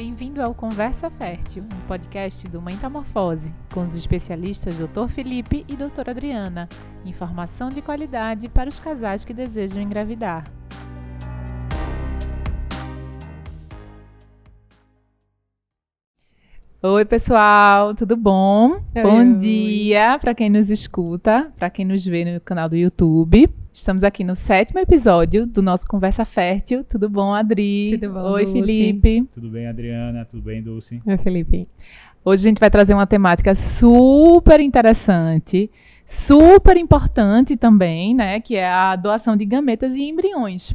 Bem-vindo ao Conversa Fértil, um podcast do Metamorfose, com os especialistas Dr. Felipe e Dra. Adriana. Informação de qualidade para os casais que desejam engravidar. Oi, pessoal, tudo bom? Oi, bom oi. dia para quem nos escuta, para quem nos vê no canal do YouTube. Estamos aqui no sétimo episódio do nosso Conversa Fértil. Tudo bom, Adri? Tudo bom, Oi, Dulce? Felipe. Tudo bem, Adriana? Tudo bem, Dulce? Oi, Felipe. Hoje a gente vai trazer uma temática super interessante, super importante também, né? Que é a doação de gametas e embriões.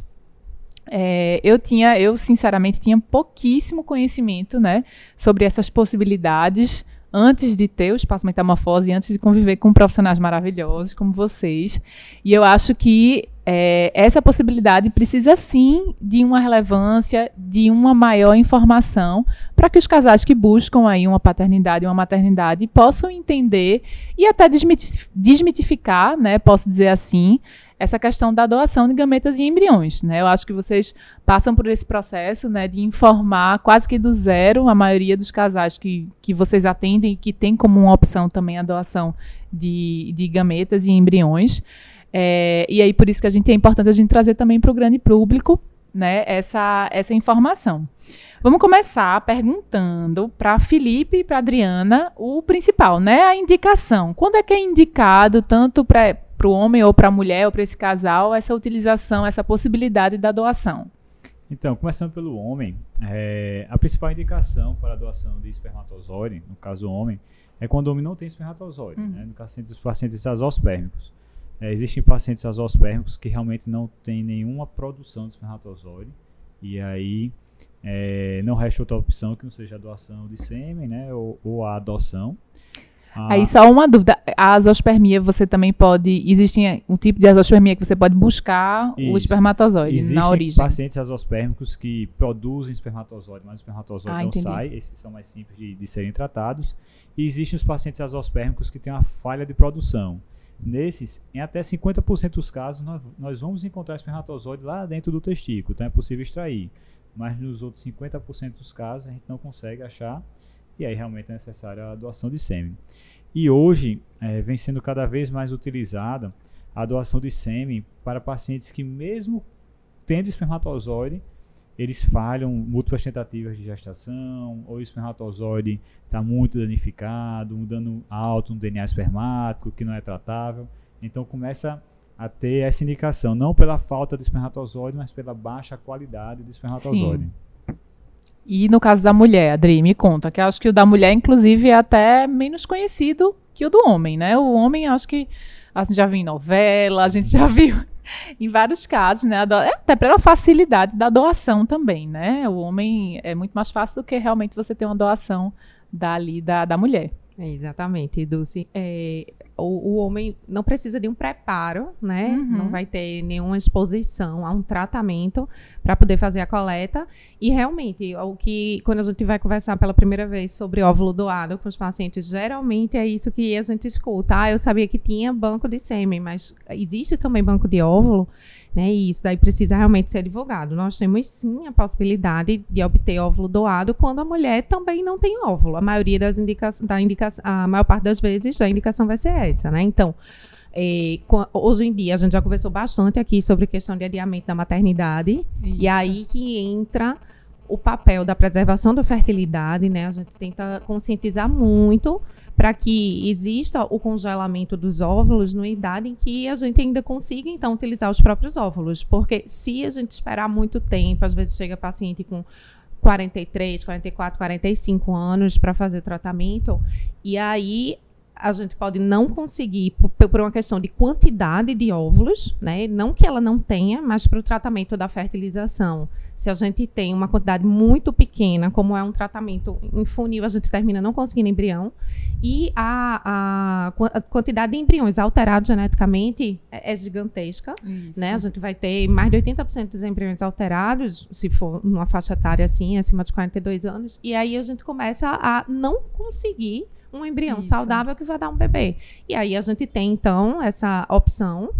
É, eu tinha, eu sinceramente tinha pouquíssimo conhecimento, né, sobre essas possibilidades antes de ter o espaço metamorfose, antes de conviver com profissionais maravilhosos como vocês. E eu acho que é, essa possibilidade precisa sim de uma relevância, de uma maior informação, para que os casais que buscam aí uma paternidade uma maternidade possam entender e até desmitif- desmitificar, né, posso dizer assim, essa questão da doação de gametas e embriões, né? Eu acho que vocês passam por esse processo, né, de informar quase que do zero a maioria dos casais que, que vocês atendem e que tem como uma opção também a doação de, de gametas e embriões. É, e aí por isso que a gente é importante a gente trazer também para o grande público, né, essa, essa informação. Vamos começar perguntando para Felipe e para Adriana o principal, né? A indicação. Quando é que é indicado tanto para o homem ou para a mulher ou para esse casal essa utilização, essa possibilidade da doação? Então, começando pelo homem, é, a principal indicação para a doação de espermatozoide, no caso homem, é quando o homem não tem espermatozoide, Uhum. né? no caso dos pacientes azospérmicos. É, existem pacientes azospérmicos que realmente não têm nenhuma produção de espermatozoide, e aí é, não resta outra opção que não seja a doação de sêmen, né, ou, ou a adoção. A- Aí só uma dúvida, a azospermia você também pode, existe um tipo de azospermia que você pode buscar o Isso. espermatozoide Existem na origem. pacientes azospérmicos que produzem espermatozoide, mas o espermatozoide Ah, não entendi. sai. Esses são mais simples de, de serem tratados. E existem os pacientes azospérmicos que têm uma falha de produção. Nesses, em até 50% dos casos, nós, nós vamos encontrar espermatozoide lá dentro do testículo, então é possível extrair. Mas nos outros 50% dos casos, a gente não consegue achar, e aí realmente é necessária a doação de sêmen. E hoje, eh, vem sendo cada vez mais utilizada a doação de sêmen para pacientes que, mesmo tendo espermatozoide, eles falham múltiplas tentativas de gestação, ou o espermatozoide está muito danificado, um dano alto no DNA espermático, que não é tratável. Então começa a ter essa indicação, não pela falta de espermatozoide, mas pela baixa qualidade do espermatozoide. E no caso da mulher, Adri, me conta, que eu acho que o da mulher, inclusive, é até menos conhecido que o do homem, né? O homem, acho que a gente já viu em novela, a gente já viu em vários casos, né? é Até pela facilidade da doação também, né? O homem é muito mais fácil do que realmente você ter uma doação dali da, da mulher. É, exatamente, Dulce. É, o, o homem não precisa de um preparo, né? Uhum. Não vai ter nenhuma exposição a um tratamento para poder fazer a coleta. E realmente, o que quando a gente vai conversar pela primeira vez sobre óvulo doado com os pacientes, geralmente é isso que a gente escuta. Ah, eu sabia que tinha banco de sêmen, mas existe também banco de óvulo. Né, e isso daí precisa realmente ser divulgado. Nós temos sim a possibilidade de obter óvulo doado quando a mulher também não tem óvulo. A maioria das indicações, da indicação, a maior parte das vezes a indicação vai ser essa, né? Então, co- hoje em dia a gente já conversou bastante aqui sobre questão de adiamento da maternidade e aí que entra o papel da preservação da fertilidade, né? A gente tenta conscientizar muito para que exista o congelamento dos óvulos numa idade em que a gente ainda consiga, então, utilizar os próprios óvulos. Porque se a gente esperar muito tempo, às vezes chega paciente com 43, 44, 45 anos para fazer tratamento, e aí a gente pode não conseguir, por, uma questão de quantidade de óvulos, né? Não que ela não tenha, mas para o tratamento da fertilização. Se a gente tem uma quantidade muito pequena, como é um tratamento em funil, a gente termina não conseguindo embrião. E a, a, a quantidade de embriões alterados geneticamente é, é gigantesca. Isso. Né? A gente vai ter mais de 80% dos embriões alterados, se for numa faixa etária assim, acima de 42 anos. E aí a gente começa a não conseguir um embrião Isso. saudável que vai dar um bebê. E aí a gente tem, então, essa opção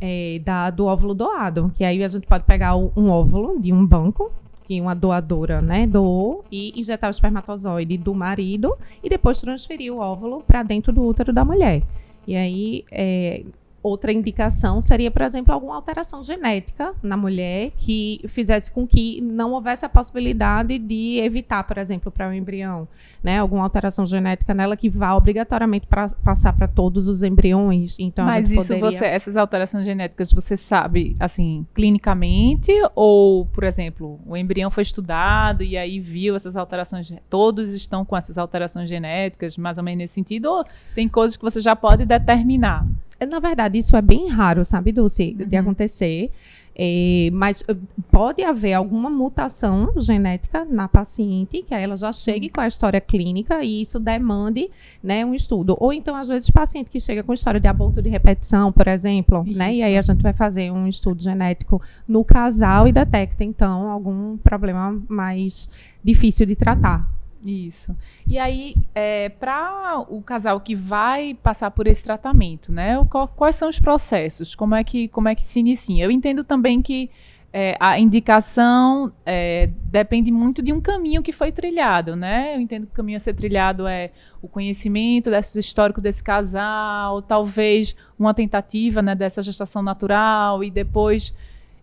é, da, do óvulo doado, que aí a gente pode pegar o- um óvulo de um banco que uma doadora, né, doou e injetar o espermatozoide do marido e depois transferir o óvulo para dentro do útero da mulher. E aí, é, outra indicação seria, por exemplo, alguma alteração genética na mulher que fizesse com que não houvesse a possibilidade de evitar, por exemplo, para o embrião, né, alguma alteração genética nela que vá obrigatoriamente pra, passar para todos os embriões. Então, Mas isso poderia... você, essas alterações genéticas, você sabe, assim, clinicamente ou, por exemplo, o embrião foi estudado e aí viu essas alterações, todos estão com essas alterações genéticas, mais ou menos nesse sentido, ou tem coisas que você já pode determinar? Na verdade, isso é bem raro, sabe, Dulce, uhum. de acontecer. É, mas eh, pode haver alguma mutação genética na paciente, que ela já chegue com a história clínica e isso demande né, um estudo. Ou então, às vezes, paciente que chega com história de aborto de repetição, por exemplo, né, e aí a gente vai fazer um estudo genético no casal e detecta, então, algum problema mais difícil de tratar. Isso. E aí, é, para o casal que vai passar por esse tratamento, né? quais são os processos? Como é que, como é que se inicia? Eu entendo também que é, a indicação é, depende muito de um caminho que foi trilhado, né? Eu entendo que o caminho a ser trilhado é o conhecimento desse histórico desse casal, talvez uma tentativa né, dessa gestação natural e depois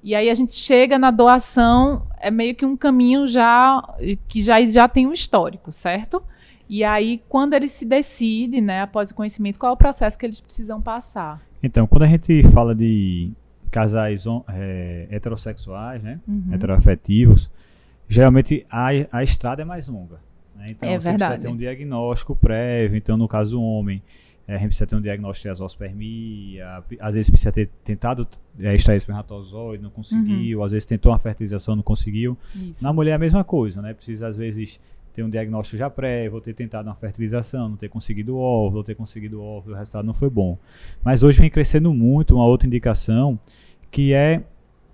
e aí a gente chega na doação, é meio que um caminho já que já, já tem um histórico, certo? E aí, quando eles se decidem, né, após o conhecimento, qual é o processo que eles precisam passar? Então, quando a gente fala de casais é, heterossexuais, né, uhum. heteroafetivos, geralmente a, a estrada é mais longa. Né? Então, é você verdade. precisa ter um diagnóstico prévio. Então, no caso do homem, a gente precisa ter um diagnóstico de azospermia, às vezes precisa ter tentado é, extrair espermatozoide, não conseguiu, uhum. às vezes tentou uma fertilização, não conseguiu. Isso. Na mulher é a mesma coisa, né? Precisa às vezes ter um diagnóstico já prévio, ou ter tentado uma fertilização, não ter conseguido óvulo, ou ter conseguido óvulo, o resultado não foi bom. Mas hoje vem crescendo muito uma outra indicação, que é,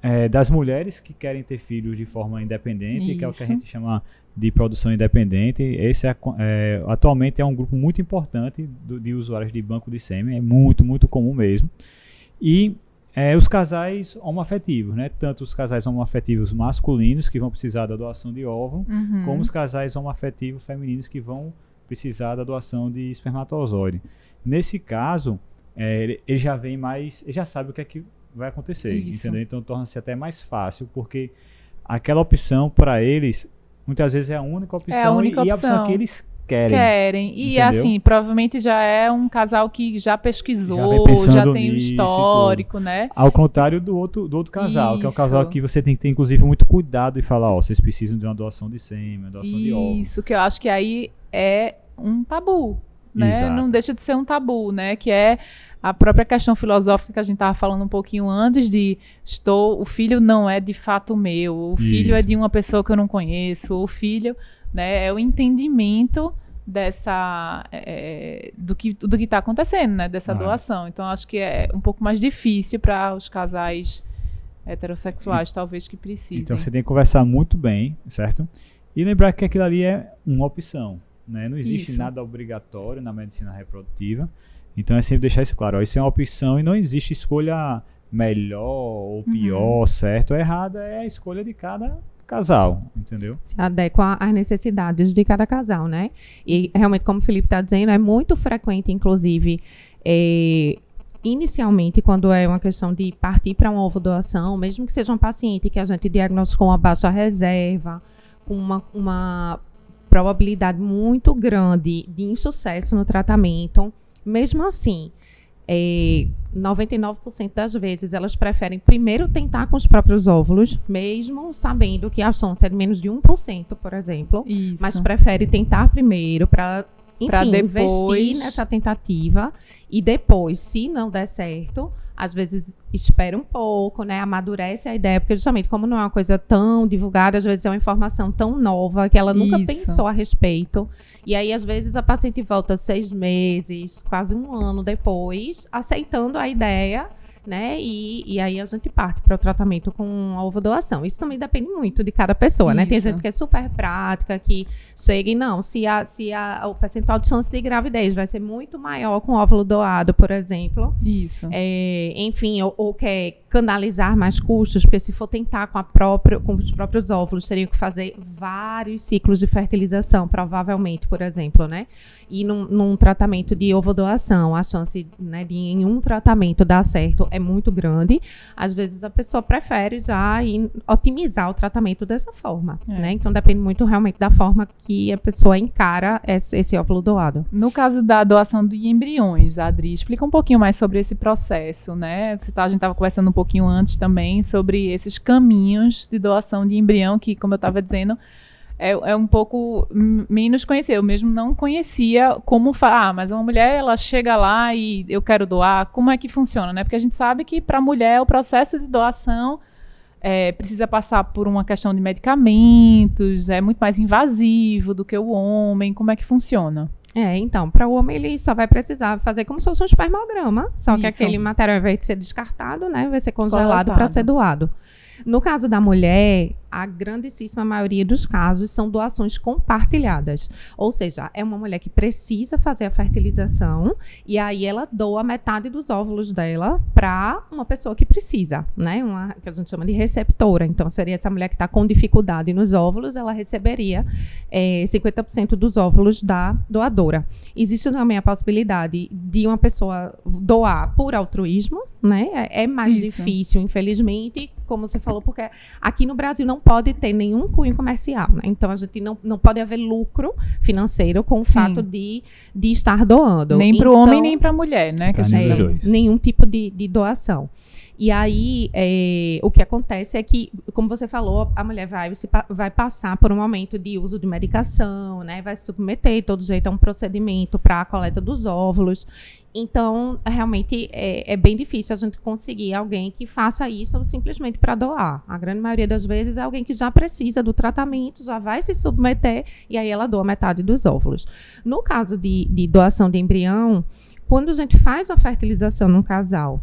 é das mulheres que querem ter filhos de forma independente, Isso. que é o que a gente chama de produção independente. Esse é, é, atualmente é um grupo muito importante do, de usuários de banco de sêmen, é muito, muito comum mesmo. E é, os casais homoafetivos, né? Tanto os casais homoafetivos masculinos que vão precisar da doação de óvulo, uhum. como os casais homoafetivos femininos que vão precisar da doação de espermatozoide. Nesse caso, é, ele já vem mais, ele já sabe o que é que vai acontecer, Isso. entendeu? Então torna-se até mais fácil, porque aquela opção para eles muitas vezes é a única opção, é a única e, opção. e a opção que eles querem. Querem. E entendeu? assim, provavelmente já é um casal que já pesquisou, já, já tem um histórico, né? Ao contrário do outro, do outro casal, Isso. que é um casal que você tem que ter, inclusive, muito cuidado e falar, ó, vocês precisam de uma doação de sêmen, uma doação Isso, de óvulos. Isso, que eu acho que aí é um tabu, né? Não deixa de ser um tabu, né? Que é a própria questão filosófica que a gente estava falando um pouquinho antes de estou o filho não é de fato meu o filho é Isso. é de uma pessoa que eu não conheço o filho né é o entendimento dessa é, do que do que está acontecendo né dessa ah. doação então acho que é um pouco mais difícil para os casais heterossexuais e, talvez que precisem então você tem que conversar muito bem certo e lembrar que aquilo ali é uma opção né não existe Isso. nada obrigatório na medicina reprodutiva então é sempre deixar isso claro. Ó, isso é uma opção e não existe escolha melhor ou uhum. pior, uhum. certo ou errada. É a escolha de cada casal, entendeu? Se adequa às necessidades de cada casal, né? E realmente, como o Felipe está dizendo, é muito frequente, inclusive, é, inicialmente, quando é uma questão de partir para uma ovo doação, mesmo que seja um paciente que a gente diagnosticou uma baixa reserva, com uma, uma probabilidade muito grande de insucesso no tratamento, mesmo assim, é, 99% das vezes elas preferem primeiro tentar com os próprios óvulos, mesmo sabendo que a chance é de menos de 1%, por exemplo. Isso. Mas prefere tentar primeiro para enfim, depois... investir nessa tentativa e depois, se não der certo, às vezes espera um pouco, né? Amadurece a ideia, porque justamente como não é uma coisa tão divulgada, às vezes é uma informação tão nova que ela nunca Isso. pensou a respeito. E aí, às vezes, a paciente volta seis meses, quase um ano depois, aceitando a ideia né? E, e aí a gente parte para o tratamento com a ovodoação. Isso também depende muito de cada pessoa, né? Tem gente que é super prática, que chega e não, se, a, se a, o percentual de chance de gravidez vai ser muito maior com óvulo doado, por exemplo, Isso. é, enfim, ou, ou quer canalizar mais custos, porque se for tentar com, a própria, com os próprios óvulos, teriam que fazer vários ciclos de fertilização, provavelmente, por exemplo, né? E num, num tratamento de ovodoação, a chance né, de em um tratamento dar certo é muito grande. Às vezes a pessoa prefere já ir otimizar o tratamento dessa forma, É. né? Então depende muito realmente da forma que a pessoa encara esse, esse óvulo doado. No caso da doação de embriões, Adri, explica um pouquinho mais sobre esse processo, né? Você tá, a gente estava conversando um pouquinho antes também sobre esses caminhos de doação de embrião, que, como eu estava dizendo, é, é um pouco menos conhecido. Eu mesmo não conhecia como falar, ah, mas uma mulher ela chega lá e eu quero doar, como é que funciona, né? Porque a gente sabe que para a mulher o processo de doação é, precisa passar por uma questão de medicamentos, é muito mais invasivo do que o homem. Como é que funciona? É, então, para o homem ele só vai precisar fazer como se fosse um espermograma, só que Isso. aquele material vai ser descartado, né? Vai ser congelado para ser doado. No caso da mulher, a grandíssima maioria dos casos são doações compartilhadas. Ou seja, é uma mulher que precisa fazer a fertilização e aí ela doa metade dos óvulos dela para uma pessoa que precisa, né? Uma que a gente chama de receptora. Então, seria essa mulher que está com dificuldade nos óvulos, ela receberia é, 50% dos óvulos da doadora. Existe também a possibilidade de uma pessoa doar por altruísmo, né? É, é mais Isso. difícil, infelizmente, como você falou, porque aqui no Brasil não pode ter nenhum cunho comercial, né? Então a gente não, não pode haver lucro financeiro com o Sim. fato de, de estar doando. Nem para o Então, homem, nem para a mulher, né? Que a Pra gente- é, nenhum tipo de, de doação. E aí, é, o que acontece é que, como você falou, a mulher vai, se vai passar por um momento de uso de medicação, né? Vai se submeter, todo jeito, a um procedimento para a coleta dos óvulos. Então, realmente, é, é bem difícil a gente conseguir alguém que faça isso simplesmente para doar. A grande maioria das vezes é alguém que já precisa do tratamento, já vai se submeter, e aí ela doa metade dos óvulos. No caso de, de doação de embrião, quando a gente faz a fertilização num casal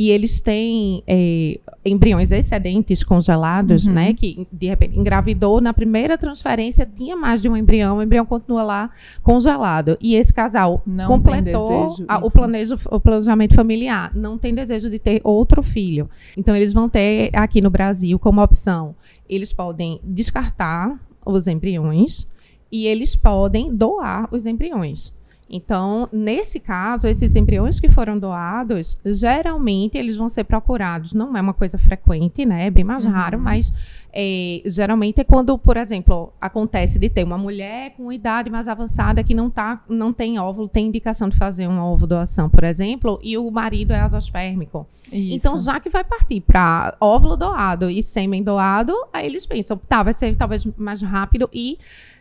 e eles têm é, embriões excedentes congelados, Uhum. né? Que de repente engravidou na primeira transferência, tinha mais de um embrião, o embrião continua lá congelado. E esse casal Não completou desejo, a- o, planejo, o planejamento familiar, não tem desejo de ter outro filho. Então, eles vão ter aqui no Brasil como opção: eles podem descartar os embriões e eles podem doar os embriões. Então, nesse caso, esses embriões que foram doados, geralmente eles vão ser procurados. Não é uma coisa frequente, né? É bem mais Uhum. raro, mas é, geralmente é quando, por exemplo, acontece de ter uma mulher com idade mais avançada que não, tá, não tem óvulo, tem indicação de fazer uma ovo doação, por exemplo, e o marido é azospérmico. Isso. Então, já que vai partir para óvulo doado e sêmen doado, aí eles pensam, tá, vai ser talvez mais rápido e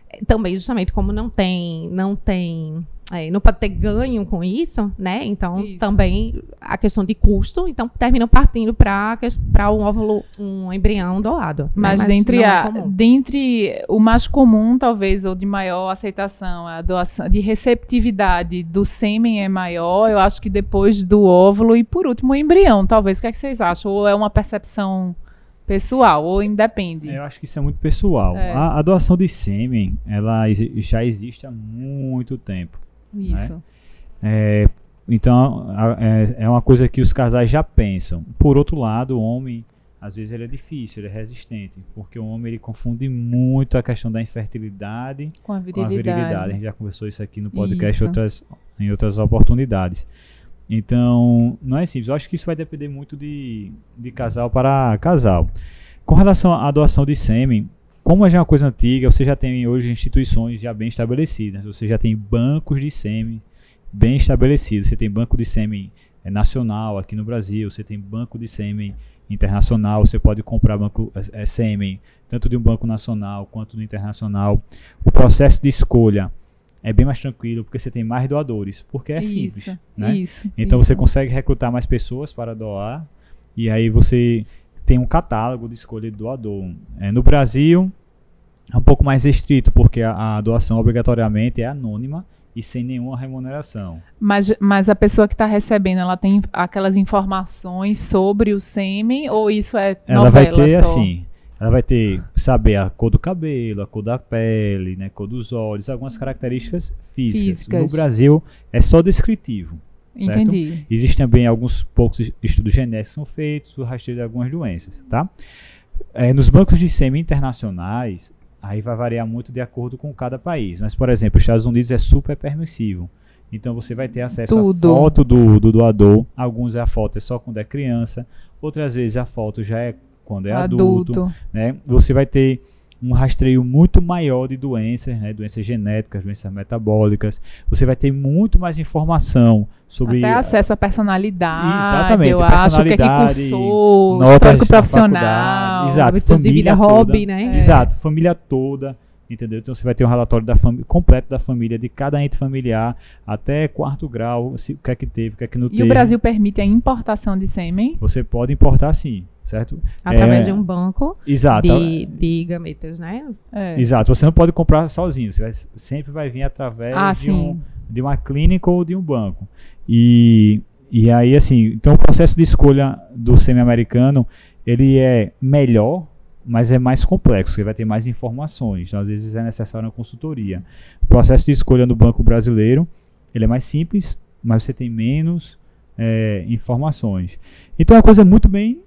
eh, também justamente como não tem, não tem, eh, não pode ter ganho com isso, né? Então, Isso. também a questão de custo, então terminam partindo para para um óvulo, um embrião doado. né? Mas, dentre, é a, comum. dentre o mais comum, talvez, ou de maior aceitação, a doação de receptividade do sêmen é maior, eu acho que depois do óvulo e, por último, o embrião, talvez. O que, é que vocês acham? Ou é uma percepção pessoal, ou independe? Eu acho que isso é muito pessoal. É. A, a doação de sêmen, ela já existe há muito tempo. Isso. É, então, a- é, é uma coisa que os casais já pensam. Por outro lado, o homem, às vezes, ele é difícil, ele é resistente. Porque o homem, ele confunde muito a questão da infertilidade Com a com a virilidade. virilidade. A gente já conversou isso aqui no podcast outras, em outras oportunidades. Então, não é simples. Eu acho que isso vai depender muito de, de casal para casal. Com relação à doação de sêmen, como já é uma coisa antiga, você já tem hoje instituições já bem estabelecidas. Você já tem bancos de sêmen bem estabelecidos. Você tem banco de sêmen eh, nacional aqui no Brasil, você tem banco de sêmen internacional, você pode comprar banco eh, sêmen tanto de um banco nacional quanto do internacional. O processo de escolha é bem mais tranquilo porque você tem mais doadores, porque é simples, isso, né? isso. Então isso. você consegue recrutar mais pessoas para doar e aí você tem um catálogo de escolha de doador. É, no Brasil é um pouco mais restrito porque a, a doação obrigatoriamente é anônima e sem nenhuma remuneração. Mas, mas a pessoa que está recebendo, ela tem aquelas informações sobre o sêmen ou isso é Ela vai ter só? assim, ela vai ter saber a cor do cabelo, a cor da pele, né, cor dos olhos, algumas características físicas. Físicas. No Brasil é só descritivo. certo? Entendi. Existem também alguns poucos es- estudos genéticos que são feitos, o rastreio de algumas doenças, tá? É, nos bancos de sêmen internacionais, aí vai variar muito de acordo com cada país. Mas, por exemplo, os Estados Unidos é super permissivo. Então você vai ter acesso Tudo. à foto do, do doador. Alguns a foto é só quando é criança, outras vezes a foto já é quando é adulto Adulto. né? Você vai ter um rastreio muito maior de doenças, né? doenças genéticas, doenças metabólicas. Você vai ter muito mais informação sobre Até acesso à personalidade. Exatamente, Eu acho o que é que personalidade, cursou, histórico profissional. exato, hábitos de vida, família hobby, toda. né? Exato, família toda, entendeu? Então você vai ter um relatório da completo da família, de cada ente familiar, até quarto grau, se, o que é que teve, o que é que não E teve. o Brasil permite a importação de sêmen? Você pode importar sim, certo? Através É, de um banco Exato. de, de gametas, né? É. Exato, você não pode comprar sozinho, você vai- sempre vai vir através Ah, de, um, de uma clínica ou de um banco. E, e aí, assim, então o processo de escolha do semi-americano, ele é melhor, mas é mais complexo, você vai ter mais informações, então, às vezes é necessário uma consultoria. O processo de escolha no banco brasileiro, ele é mais simples, mas você tem menos eh, informações. Então é uma coisa muito bem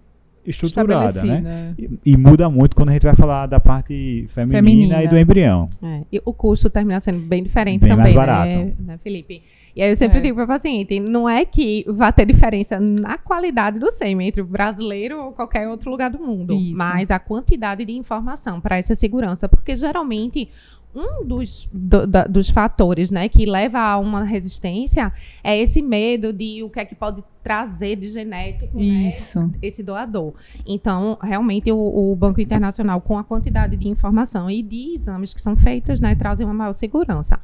estruturada, né? Estabelecida. E, e muda muito quando a gente vai falar da parte feminina, Feminina. e do embrião. É, E o custo termina sendo bem diferente Bem também, mais barato. Né, né, Felipe? E aí eu sempre É. digo para paciente, não é que vai ter diferença na qualidade do sêmen entre o brasileiro ou qualquer outro lugar do mundo, Isso. mas a quantidade de informação para essa segurança, porque geralmente um dos, do- da- dos fatores né, que leva a uma resistência é esse medo de o que é que pode trazer de genético né, Isso. esse doador. Então, realmente, o, o Banco Internacional, com a quantidade de informação e de exames que são feitos, né, trazem uma maior segurança.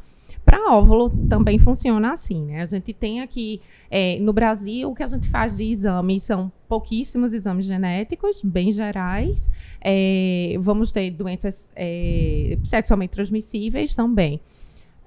Para óvulo também funciona assim, né? A gente tem aqui é, no Brasil o que a gente faz de exames são pouquíssimos exames genéticos, bem gerais. É, vamos ter doenças é, sexualmente transmissíveis também.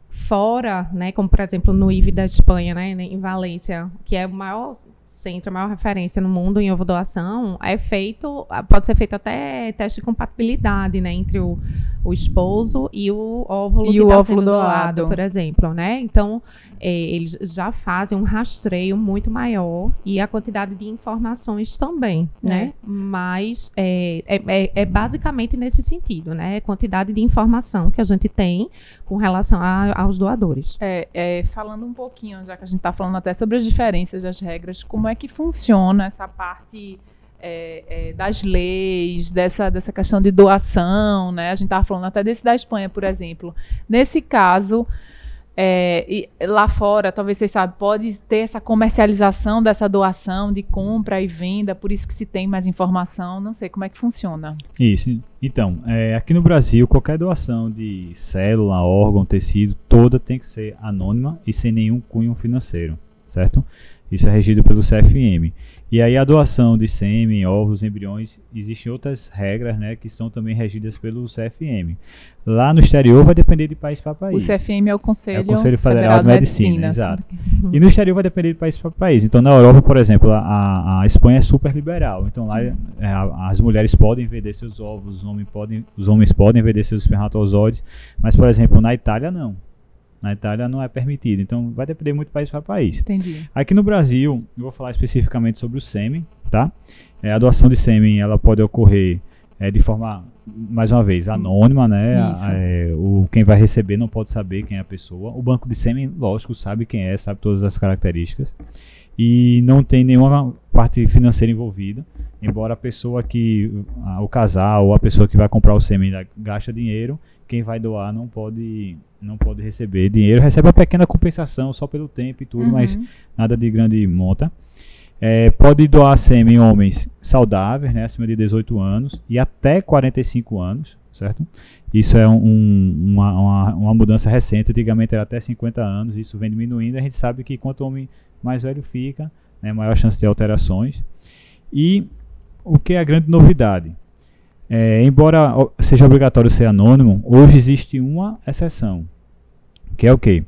Fora, né, como por exemplo no IV da Espanha, né, em Valência, que é o maior centro, a maior referência no mundo em ovo doação, é feito, pode ser feito até teste de compatibilidade, né, entre o, o esposo e o óvulo E que o tá óvulo sendo doado, doado. por exemplo, né? Então, é, eles já fazem um rastreio muito maior e a quantidade de informações também, né? Mas é, é, é- é basicamente nesse sentido, né? A quantidade de informação que a gente tem com relação a- aos doadores. É, é, falando um pouquinho, já que a gente está falando até sobre as diferenças das regras, como é que funciona essa parte é, é, das leis, dessa, dessa questão de doação, né? A gente estava falando até desse da Espanha, por exemplo. Nesse caso, é, e lá fora, talvez vocês sabem, pode ter essa comercialização dessa doação de compra e venda, por isso que se tem mais informação. Não sei como é que funciona. Isso. Então, é, aqui no Brasil, qualquer doação de célula, órgão, tecido, toda tem que ser anônima e sem nenhum cunho financeiro, certo? Isso é regido pelo CFM. E aí a doação de sêmen, ovos, embriões, existem outras regras, né, que são também regidas pelo CFM. Lá no exterior vai depender de país para país. O CFM é o Conselho, É o Conselho Federal de Medicina, exato. E no exterior vai depender de país para país. Então, na Europa, por exemplo, a, a Espanha é super liberal. Então, lá é, as mulheres podem vender seus ovos, os homens podem, os homens podem vender seus espermatozoides. Mas, por exemplo, na Itália, não. Na Itália não é permitido. Então, vai depender muito país para país. Entendi. Aqui no Brasil, eu vou falar especificamente sobre o sêmen, tá? É, a doação de sêmen, ela pode ocorrer é, de forma, mais uma vez, anônima, né? É, o, quem vai receber não pode saber quem é a pessoa. O banco de sêmen, lógico, sabe quem é, sabe todas as características. E não tem nenhuma parte financeira envolvida. Embora a pessoa que, a- o casal ou a pessoa que vai comprar o sêmen gasta dinheiro, quem vai doar não pode, não pode receber dinheiro. Recebe uma pequena compensação só pelo tempo e tudo, mas Uhum. nada de grande monta. É, pode doar sêmen em homens saudáveis, né, acima de 18 anos e até 45 anos, certo? Isso é um- uma, uma, uma mudança recente, antigamente era até 50 anos, isso vem diminuindo, a gente sabe que quanto o homem mais velho fica, né, maior chance de alterações. E o que é a grande novidade? É, embora seja obrigatório ser anônimo, hoje existe uma exceção, que é o quê?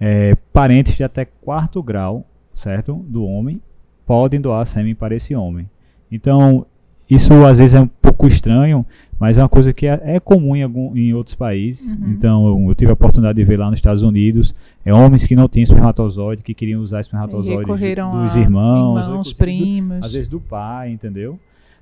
é, parentes de até quarto grau, certo, do homem, podem doar sêmen para esse homem. Então, isso às vezes é um pouco estranho, mas é uma coisa que é, é comum em, algum, em outros países. Uhum. Então, eu, eu tive a oportunidade de ver lá nos Estados Unidos, é, homens que não tinham espermatozoide, que queriam usar espermatozoide dos irmãos, irmãos primos. às vezes do pai, entendeu?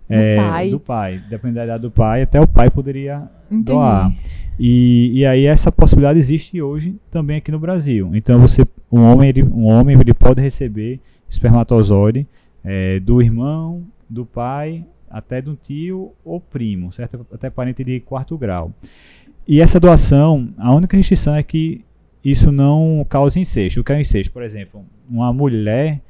Do É, pai. Do pai. Dependendo da idade do pai, até o pai poderia Entendi. doar. E, e aí essa possibilidade existe hoje também aqui no Brasil. Então você, um homem, ele, um homem ele pode receber espermatozoide eh, do irmão, do pai, até do tio ou primo, certo? Até parente de quarto grau. E essa doação, a única restrição é que isso não causa incesto. O que é o incesto? Por exemplo, uma mulher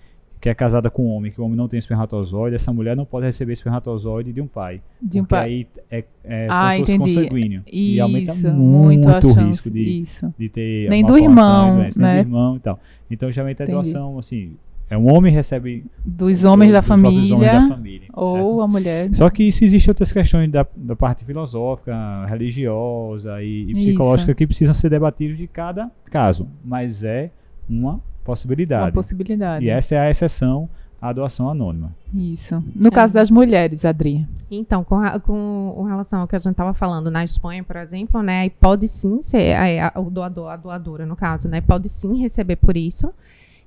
que é casada com um homem, que o homem não tem espermatozoide, essa mulher não pode receber espermatozoide de um pai. De um porque pai. aí é, é Ah, como se fosse consanguíneo. e aumenta Isso, muito, a o risco de, Isso. de ter Nem do irmão, doença, né? Nem do irmão e tal. Então, geralmente a Entendi. doação, assim, é um homem recebe Dos homens da dos próprios homens família da família, ou certo? a mulher. Só que isso existe outras questões da, da parte filosófica, religiosa e, e Isso. psicológica que precisam ser debatidas de cada caso, mas é uma possibilidade. Uma possibilidade. E essa é a exceção à doação anônima. Isso. No caso das mulheres, Adri. Então, com, ra- com relação ao que a gente estava falando na Espanha, por exemplo, né, aí pode sim ser a, a- o doador, a doadora, no caso, né, pode sim receber por isso.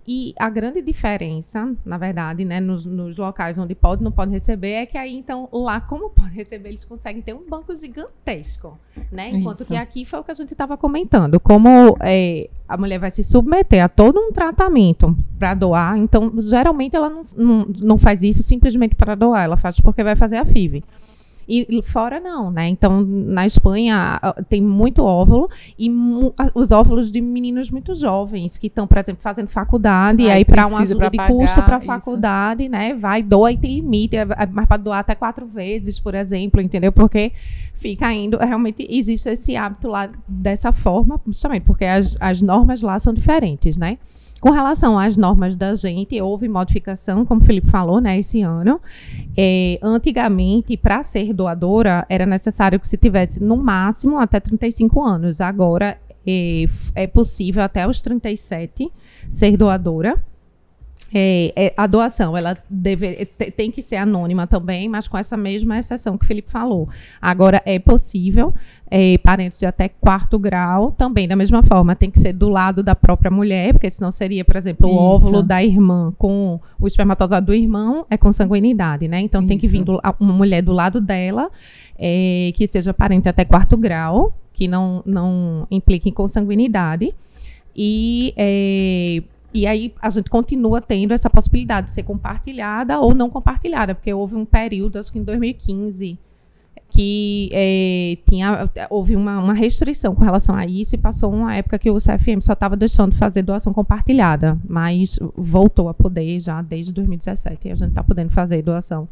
E a grande diferença, na verdade, né, nos, nos locais onde pode e não pode receber, é que aí, então, lá, como pode receber, eles conseguem ter um banco gigantesco, né? Enquanto Isso. que aqui foi o que a gente estava comentando. Como é, a mulher vai se submeter a todo um tratamento para doar, então, geralmente, ela não, não, não faz isso simplesmente para doar, ela faz porque vai fazer a FIV. E e fora não, né? Então, na Espanha tem muito óvulo e mu- os óvulos de meninos muito jovens que estão, por exemplo, fazendo faculdade e Ai, aí para um ajuda de custo para a isso. faculdade, né? Vai, doa e tem limite, é- é- mas para doar até quatro vezes, por exemplo, entendeu? Porque fica indo, realmente existe esse hábito lá dessa forma, justamente porque as, as normas lá são diferentes, né? Com relação às normas da gente, houve modificação, como o Felipe falou, né, esse ano. É, antigamente, para ser doadora, era necessário que se tivesse no máximo até 35 anos. Agora é, é possível até os 37 ser doadora. É, é, a doação ela deve, te- tem que ser anônima também, mas com essa mesma exceção que o Felipe falou. Agora é possível, é, parentes de até quarto grau, também da mesma forma, tem que ser do lado da própria mulher, porque senão seria, por exemplo, o Isso. óvulo da irmã com o espermatozoide do irmão é consanguinidade, né? Então tem que vir Isso. do- uma mulher do lado dela, é, que seja parente até quarto grau, que não, não implique em consanguinidade. E, é, e aí a gente continua tendo essa possibilidade de ser compartilhada ou não compartilhada, porque houve um período, acho que em 2015, que é, tinha, houve uma, uma restrição com relação a isso e passou uma época que o CFM só estava deixando de fazer doação compartilhada, mas voltou a poder já desde 2017 e a gente está podendo fazer doação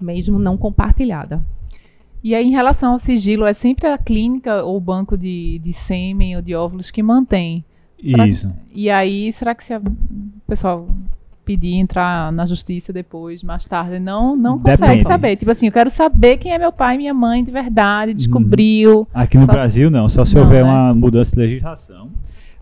mesmo não compartilhada. E aí, em relação ao sigilo, é sempre a clínica ou o banco de, de sêmen ou de óvulos que mantém. Será que- Isso. E aí, será que se a- o pessoal pedir entrar na justiça depois, mais tarde, não, não consegue Depende. saber? Tipo assim, eu quero saber quem é meu pai e minha mãe de verdade, descobriu. Aqui no Só Brasil não, só se Não, houver né? uma mudança de legislação.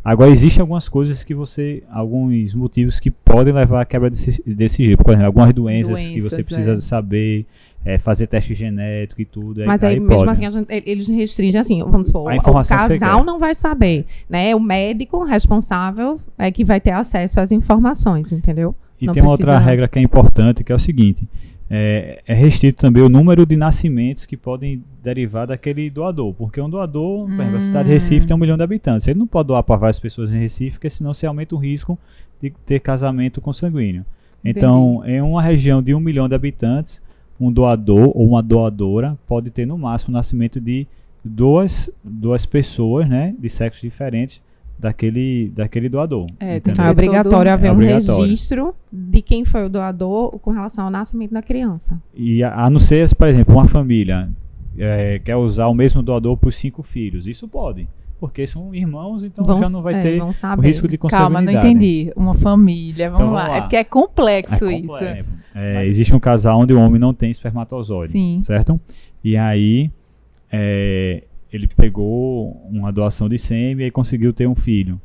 Agora existem algumas coisas que você, alguns motivos que podem levar à quebra desse, desse jeito. Por exemplo, algumas doenças, que você Doenças, precisa é. saber, é, fazer teste genético e tudo. Mas aí, aí mesmo pode. assim, a gente- eles restringem assim, vamos supor, A o informação você casal não vai saber, né? O médico responsável é que vai ter acesso às informações, entendeu? E Não tem uma outra regra que é importante, que é o seguinte: é, é restrito também o número de nascimentos que podem derivar daquele doador. Porque um doador, por exemplo, a cidade de Recife tem um milhão de habitantes. Ele não pode doar para várias pessoas em Recife, porque senão se aumenta o risco de ter casamento consanguíneo. Então, em uma região de um milhão de habitantes, um doador ou uma doadora pode ter no máximo o nascimento de duas, duas pessoas né, de sexos diferentes daquele, daquele doador. É, tem Então é obrigatório haver É um obrigatório. registro de quem foi o doador com relação ao nascimento da criança. E a, a não ser, por exemplo, uma família é, quer usar o mesmo doador por cinco filhos. Isso pode, porque são irmãos, então Vão, já não vai é, ter o risco de Calma, não consanguinidade. entendi. Uma família, vamos Então, lá. vamos lá. É porque é complexo É isso. É, existe um casal onde o homem não tem espermatozoide, Sim. certo? E aí é, ele pegou uma doação de sêmen e conseguiu ter um filho.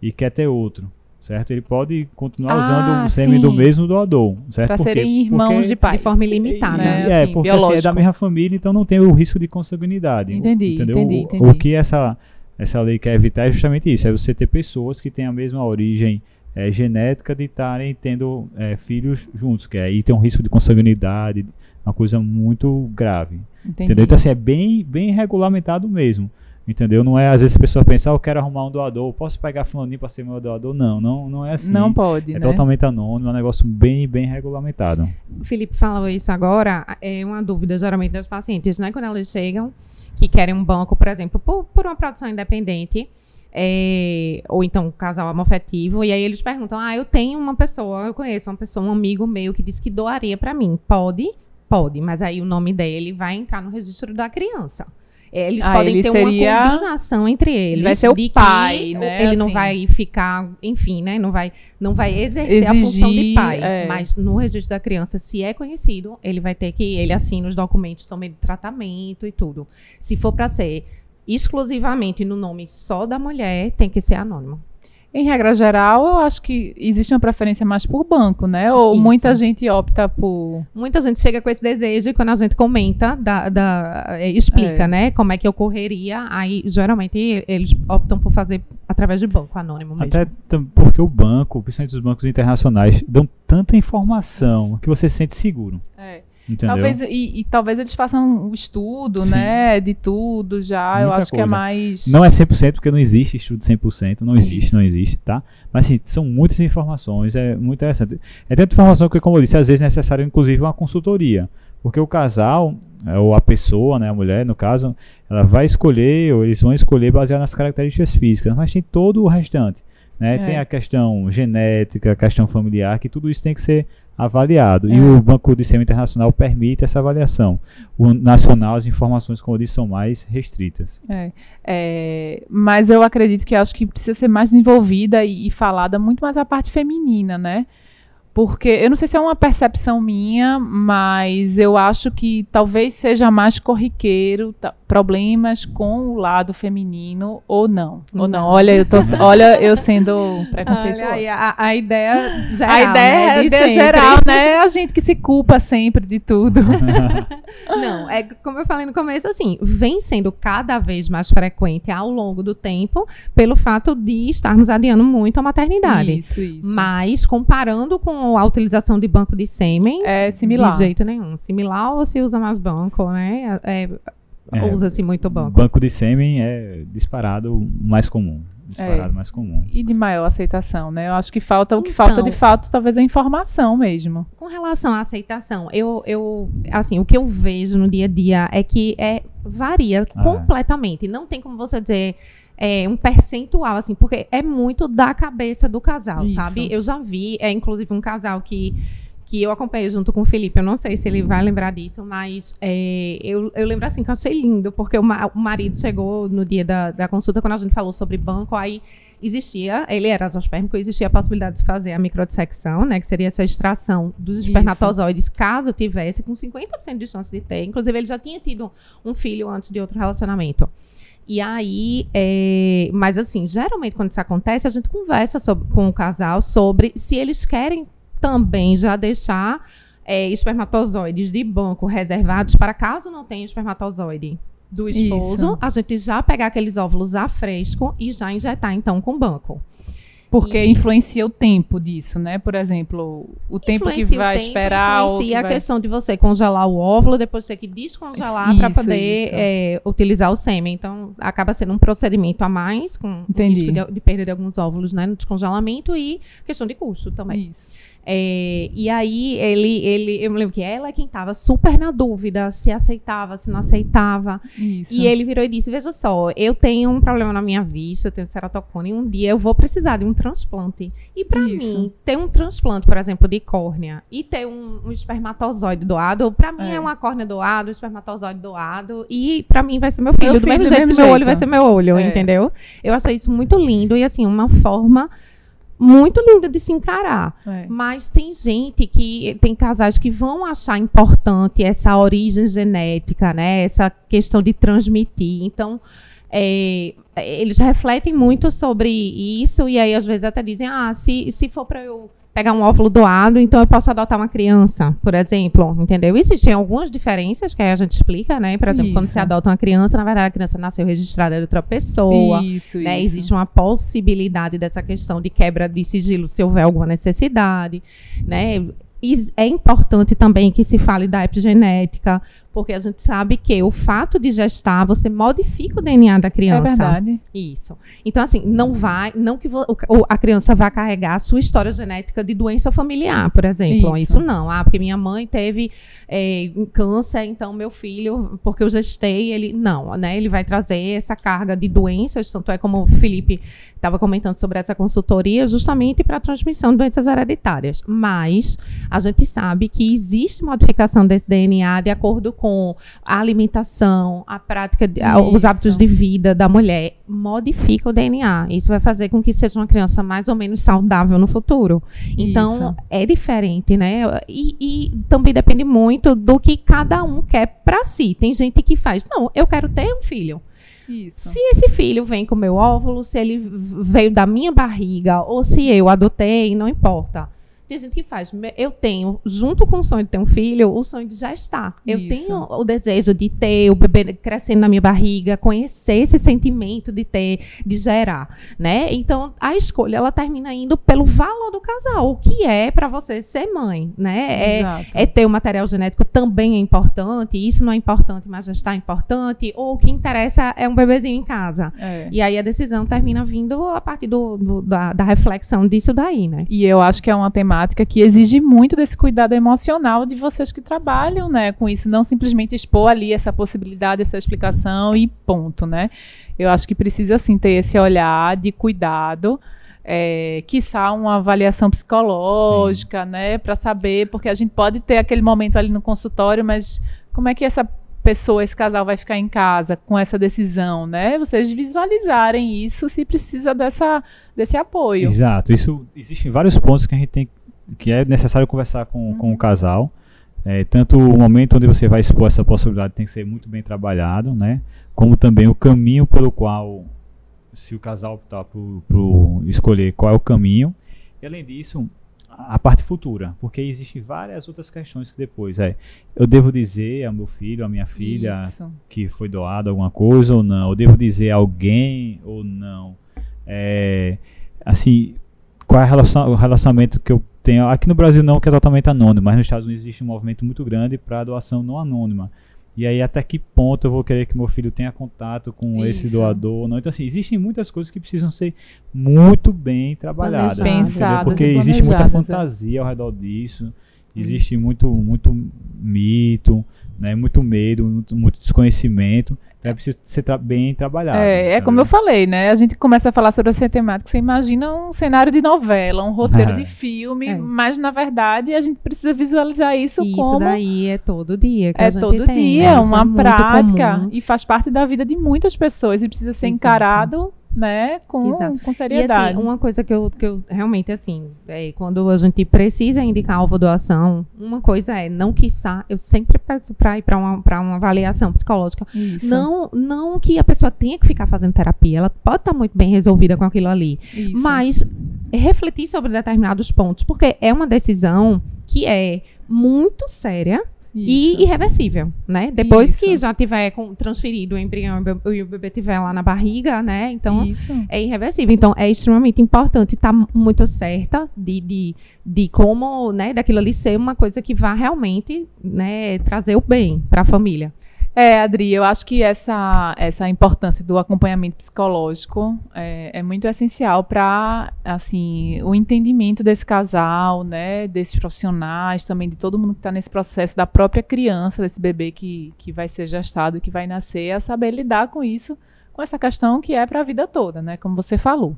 e quer ter outro, certo? Ele pode continuar Ah, usando o sêmen do mesmo doador, certo? Quê? serem irmãos Porque- de pai. De forma ilimitada. né? É, assim, porque assim, é da biológico. mesma família, então não tem o risco de consanguinidade. Entendi, entendeu? entendi, O- entendi. O que essa, essa lei quer evitar é justamente isso, é você ter pessoas que têm a mesma origem eh, genética de estarem tendo eh, filhos juntos, que aí tem um risco de consanguinidade, uma coisa muito grave. Entendi. Entendeu? Então assim, é bem, bem regulamentado mesmo. Entendeu? Não é, às vezes a pessoa pensa, ah, eu quero arrumar um doador, posso pegar fulaninho para ser meu doador? Não, não, não é assim. Não pode, É né? totalmente anônimo, é um negócio bem, bem regulamentado. O Felipe falou isso agora, é uma dúvida geralmente das pacientes, né? Quando elas chegam, que querem um banco, por exemplo, por, por uma produção independente, é, ou então um casal homoafetivo, e aí eles perguntam: Ah, eu tenho uma pessoa, eu conheço uma pessoa, um amigo meu que disse que doaria para mim. Pode? Pode, mas aí o nome dele vai entrar no registro da criança. É, Eles Ah, podem ele ter seria- uma combinação entre eles. vai ser o pai, né, Ele não assim. vai ficar, enfim, né? Não vai, não vai exercer a função de Exigir, pai. é. Mas no registro da criança, se é conhecido, ele vai ter que ele assina os documentos também de tratamento e tudo. Se for para ser exclusivamente no nome só da mulher, tem que ser anônimo. Em regra geral, eu acho que existe uma preferência mais por banco, né? Ou Isso. muita gente opta por. Muita gente chega com esse desejo e quando a gente comenta, da, da- eh, explica, É. né, como é que ocorreria, aí geralmente eles optam por fazer através de banco anônimo mesmo. Até porque o banco, principalmente os bancos internacionais, dão tanta informação que você se sente seguro. Entendeu? Talvez, e, e talvez eles façam um estudo, Sim. né? De tudo já. eu Muita acho que é coisa. mais. Não é 100% porque não existe estudo 100%, não existe, Isso. não existe, tá? Mas assim, são muitas informações, é muito interessante. É tanta informação que, como eu disse, às vezes é necessário inclusive uma consultoria. Porque o casal, é, ou a pessoa, né, a mulher no caso, ela vai escolher, ou eles vão escolher baseado nas características físicas, mas tem todo o restante. Né? É. Tem a questão genética, a questão familiar, que tudo isso tem que ser avaliado. E É. o Banco de Sêmen Internacional permite essa avaliação. O nacional, as informações, como eu disse, são mais restritas. É, é, mas eu acredito que acho que precisa ser mais desenvolvida e, e falada muito mais a parte feminina, né? Porque eu não sei se é uma percepção minha, mas eu acho que talvez seja mais corriqueiro problemas com o lado feminino ou não. Ou não. Olha, eu tô, olha, eu sendo preconceituosa. Olha a, a ideia geral, a ideia, né, a de ideia geral, né? É a gente que se culpa sempre de tudo. Não, é como eu falei no começo, assim, vem sendo cada vez mais frequente ao longo do tempo, pelo fato de estarmos adiando muito a maternidade. Isso, isso. Mas, comparando com a utilização de banco de sêmen, é similar. de jeito nenhum. Similar ou se usa mais banco, né? É, É, Usa-se muito banco. Banco de sêmen é disparado mais comum. Disparado É. mais comum. e de maior aceitação, né? Eu acho que falta o que Então. falta de fato, talvez a informação mesmo. Com relação à aceitação, eu, eu, assim, o que eu vejo no dia a dia é que é, varia Ah. completamente. Não tem como você dizer é, um percentual, assim, porque é muito da cabeça do casal, Isso. sabe? Eu já vi, é inclusive um casal que, que eu acompanhei junto com o Felipe, eu não sei se ele vai lembrar disso, mas é, eu, eu lembro assim que eu achei lindo, porque o, ma- o marido chegou no dia da, da consulta, quando a gente falou sobre banco, aí existia, ele era azospérmico, existia a possibilidade de fazer a microdissecção, né, que seria essa extração dos Isso. espermatozoides, caso tivesse, com 50% de chance de ter. Inclusive, ele já tinha tido um filho antes de outro relacionamento. E aí, é, mas assim, geralmente quando isso acontece, a gente conversa sobre- com o casal sobre se eles querem também já deixar é, espermatozoides de banco reservados para caso não tenha espermatozoide do esposo, Isso. a gente já pegar aqueles óvulos a fresco e já injetar então com banco. Porque E- influencia o tempo disso, né? Por exemplo, o tempo que Influencia o vai tempo, esperar. Influencia que a vai- questão de você congelar o óvulo, depois ter que descongelar para poder é, utilizar o sêmen. Então, acaba sendo um procedimento a mais, com o Entendi. risco de, de perda de alguns óvulos né, no descongelamento e questão de custo também. Isso. É, e aí, ele, ele, eu me lembro que ela é quem estava super na dúvida se aceitava, se não aceitava. Isso. E ele virou e disse: Veja só, eu tenho um problema na minha vista, eu tenho ceratocone, e um dia eu vou precisar de um transplante. E para mim, ter um transplante, por exemplo, de córnea e ter um, um espermatozoide doado, para mim é. É. uma córnea doada, um espermatozoide doado, e para mim vai ser meu filho. Meu do filho mesmo do jeito mesmo que meu olho jeito. vai ser meu olho, É. entendeu? Eu achei isso muito lindo e, assim, uma forma muito linda de se encarar. É. Mas tem gente que tem casais que vão achar importante essa origem genética, né? Essa questão de transmitir. Então, é, eles refletem muito sobre isso e aí às vezes até dizem, ah, se, se for para eu pegar um óvulo doado, então eu posso adotar uma criança, por exemplo, entendeu? Existem algumas diferenças que a gente explica, né? Por exemplo, isso. quando você adota uma criança, na verdade a criança nasceu registrada de outra pessoa, isso, né? Isso. Existe uma possibilidade dessa questão de quebra de sigilo se houver alguma necessidade, né? é importante também que se fale da epigenética, porque a gente sabe que o fato de gestar, você modifica o DNA da criança. É verdade. Isso. Então, assim, não vai, não que a criança vá carregar a sua história genética de doença familiar, por exemplo. Isso, Isso não. Ah, porque minha mãe teve é, câncer, então meu filho, porque eu gestei, ele. Não, né? Ele vai trazer essa carga de doenças, tanto é como o Felipe estava comentando sobre essa consultoria, justamente para a transmissão de doenças hereditárias. Mas a gente sabe que existe modificação desse DNA de acordo com a alimentação, a prática, de, os hábitos de vida da mulher, modifica o DNA. Isso vai fazer com que seja uma criança mais ou menos saudável no futuro. Então, Isso. é diferente, né? E, e, também depende muito do que cada um quer para si. Tem gente que faz, não, eu quero ter um filho. Isso. Se esse filho vem com meu óvulo, se ele veio da minha barriga ou se eu adotei, não importa. Tem gente que faz. Eu tenho, junto com o sonho de ter um filho, o sonho de já estar. Eu Isso. tenho o desejo de ter o bebê crescendo na minha barriga, conhecer esse sentimento de ter, de gerar, né? Então, a escolha ela termina indo pelo valor do casal, o que é para você ser mãe, né? É, é, ter o material genético também é importante. Isso não é importante, mas já está importante. Ou o que interessa é um bebezinho em casa. É. E aí a decisão termina vindo a partir do, do da, da reflexão disso daí, né? E eu acho que é uma temática temática que exige muito desse cuidado emocional de vocês que trabalham, né, com isso, não simplesmente expor ali essa possibilidade, essa explicação e ponto, né? Eu acho que precisa sim ter esse olhar de cuidado, é, quiçá uma avaliação psicológica, sim. né, para saber, porque a gente pode ter aquele momento ali no consultório, mas como é que essa pessoa, esse casal vai ficar em casa com essa decisão, né? Vocês visualizarem isso se precisa dessa, desse apoio. Exato. Isso existem vários pontos que a gente tem que é necessário conversar com, com o casal. É, tanto o momento onde você vai expor essa possibilidade tem que ser muito bem trabalhado, né? Como também o caminho pelo qual, se o casal optar por, por escolher qual é o caminho. E além disso, a parte futura, porque existem várias outras questões que depois é, eu devo dizer ao meu filho, à minha filha Isso. que foi doado alguma coisa ou não, eu devo dizer a alguém ou não, é, assim, qual é o relacionamento que eu tenho, aqui no Brasil não, que é totalmente anônimo, mas nos Estados Unidos existe um movimento muito grande para doação não anônima, e aí, até que ponto eu vou querer que meu filho tenha contato com Isso. esse doador? Não? Então, assim, existem muitas coisas que precisam ser muito bem trabalhadas. Pensadas porque existe muita é. fantasia ao redor disso, existe muito, muito mito, né, muito medo, muito, desconhecimento. Então é preciso ser tra bem trabalhado. É, é como eu falei, né? A gente começa a falar sobre essa temática, você imagina um cenário de novela, um roteiro de filme, é. mas na verdade a gente precisa visualizar isso, isso como. Isso daí é todo dia. é todo tem, dia, né? uma é prática. E faz parte da vida de muitas pessoas e precisa ser Exato. encarado né, com, com seriedade. E assim, uma coisa que eu, que eu realmente, assim, é, quando a gente precisa indicar alvo doação, uma coisa é, não quiçá, eu sempre peço para ir para uma, uma avaliação psicológica. Isso. Não, não que a pessoa tenha que ficar fazendo terapia, ela pode estar tá muito bem resolvida com aquilo ali. Isso. Mas refletir sobre determinados pontos, porque é uma decisão que é muito séria, e irreversível, né? Depois Isso. que já tiver com, transferido o embrião e o bebê tiver lá na barriga, né? Então Isso. é irreversível. Então é extremamente importante estar tá muito certa de, de, de como, né, daquilo ali ser uma coisa que vá realmente, né, trazer o bem para a família. É, Adri, eu acho que essa, essa importância do acompanhamento psicológico é, é muito essencial para assim o entendimento desse casal, né, desses profissionais, também de todo mundo que está nesse processo, da própria criança, desse bebê que, que vai ser gestado, que vai nascer, a saber lidar com isso, com essa questão que é para a vida toda, né, como você falou.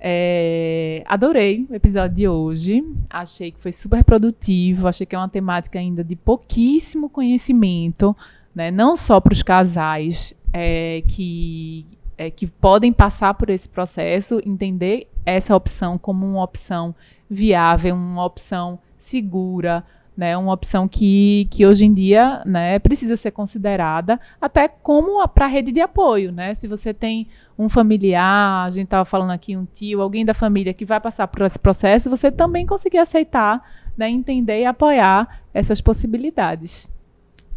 É, adorei o episódio de hoje. Achei que foi super produtivo. Achei que é uma temática ainda de pouquíssimo conhecimento né? não só para os casais é, que, é, que podem passar por esse processo, entender essa opção como uma opção viável, uma opção segura, né, uma opção que, que hoje em dia né, precisa ser considerada até como para a rede de apoio. Né? Se você tem um familiar, a gente estava falando aqui, um tio, alguém da família que vai passar por esse processo, você também conseguir aceitar, né, entender e apoiar essas possibilidades.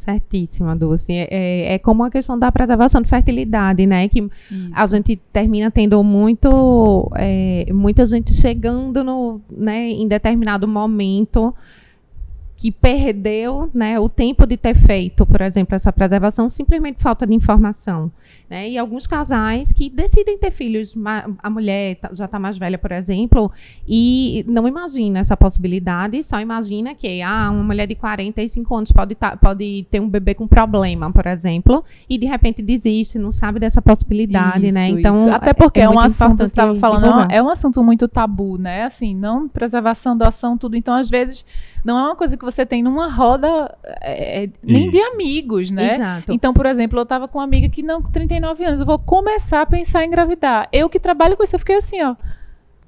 Certíssima, Dulce. É, é, é como a questão da preservação de fertilidade, né? Que Isso. a gente termina tendo muito, é, muita gente chegando no, né, em determinado momento que perdeu né, o tempo de ter feito, por exemplo, essa preservação, simplesmente falta de informação. Né? E alguns casais que decidem ter filhos, a mulher tá, já está mais velha, por exemplo, e não imagina essa possibilidade, só imagina que ah, uma mulher de 45 anos pode, tá, pode ter um bebê com problema, por exemplo, e de repente desiste, não sabe dessa possibilidade, né? isso, né? Então, isso. até porque é, é um assunto, estava falando, é um assunto muito tabu, né? Assim, não preservação, doação, tudo. Então, às vezes, não é uma coisa que você tem numa roda é, é nem de amigos, né? Exato. Então, por exemplo, eu estava com uma amiga que não, com 39 anos, eu vou começar a pensar em engravidar. Eu que trabalho com isso, eu fiquei assim, ó.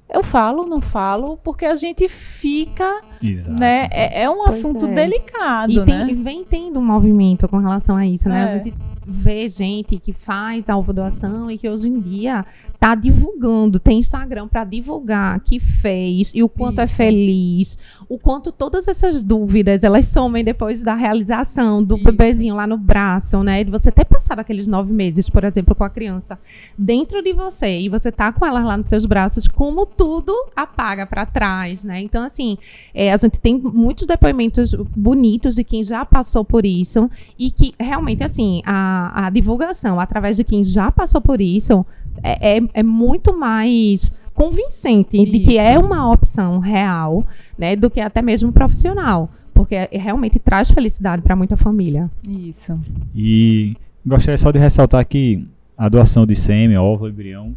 Eu falo, não falo, porque a gente fica, Exato. né? É, é um pois assunto é. delicado, e né? e vem tendo um movimento com relação a isso, né? É. A gente vê gente que faz alvo doação e que hoje em dia tá divulgando, tem Instagram para divulgar que fez e o quanto é Isso. é feliz, o quanto todas essas dúvidas elas somem depois da realização do Isso. bebezinho lá no braço, né? De você ter passado aqueles nove meses, por exemplo, com a criança dentro de você e você tá com ela lá nos seus braços, como tudo apaga para trás, né? Então, assim, é, a gente tem muitos depoimentos bonitos de quem já passou por isso e que realmente, assim, a, a divulgação através de quem já passou por isso é, é, é muito mais convincente Isso. de que é uma opção real, né, do que até mesmo profissional, porque é, realmente traz felicidade para muita família. Isso. E gostaria só de ressaltar que a doação de sêmen, óvulo, embrião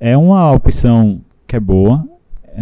é uma opção que é boa,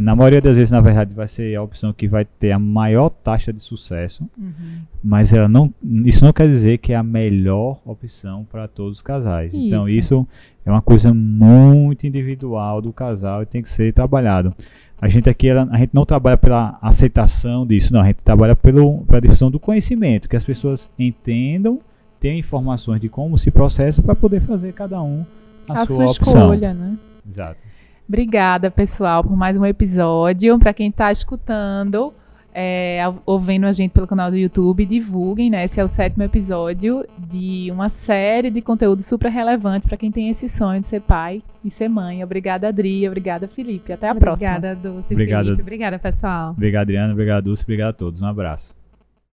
na maioria das vezes, na verdade, vai ser a opção que vai ter a maior taxa de sucesso, uhum. mas ela não, isso não quer dizer que é a melhor opção para todos os casais. Isso. Então, isso é uma coisa muito individual do casal e tem que ser trabalhado. A gente aqui, a gente não trabalha pela aceitação disso, não, a gente trabalha pelo, pela difusão do conhecimento, que as pessoas entendam, tenham informações de como se processa para poder fazer cada um a, a sua, sua escolha, né? Exato. Obrigada, pessoal, por mais um episódio. Para quem está escutando, é, ouvindo a gente pelo canal do YouTube, divulguem, né? Esse é o sétimo episódio de uma série de conteúdo super relevante para quem tem esse sonho de ser pai e ser mãe. Obrigada, Adri. Obrigada, Felipe. Até a obrigada, próxima. Obrigada, Dulce. Obrigado. Felipe. Obrigada, pessoal. Obrigado, Adriana. Obrigado, Dulce. Obrigado a todos. Um abraço.